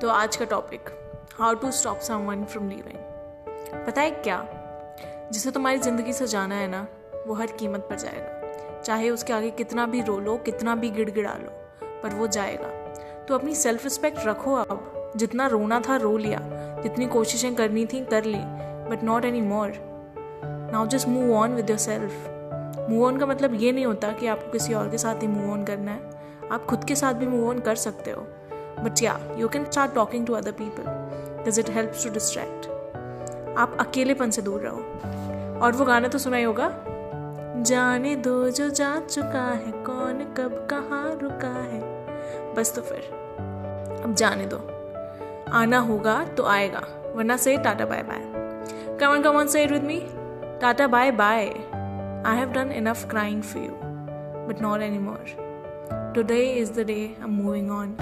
तो आज का topic how to stop someone from leaving पता है क्या? जिसे तुम्हारी ज़िंदगी से जाना है ना, वो हर कीमत पर जाएगा। चाहे उसके आगे कितना भी रो लो, कितना भी गिड़गिड़ा लो, पर वो जाएगा। तो अपनी सेल्फ रिस्पेक्ट रखो अब जितना रोना था, रो लिया। जितनी कोशिशें करनी थी, कर ली but not any more now just move on with yourself move on का मतलब ये नहीं होता कि आपको किसी और के साथ ही मूव ऑन करना है। आप खुद के साथ भी मूव ऑन कर सकते हो। बट या you can start talking to other people because it helps to distract आप अकेलेपन से दूर रहो। और वो गाना तो सुना ही होगा। जाने दो जो जा चुका है, कौन कब कहाँ रुका है। बस तो फिर। अब जाने दो। आना होगा तो आएगा, वरना say tata bye bye. Come on come on say with me tata bye bye. I have done enough crying for you but not any more today is the day I am moving on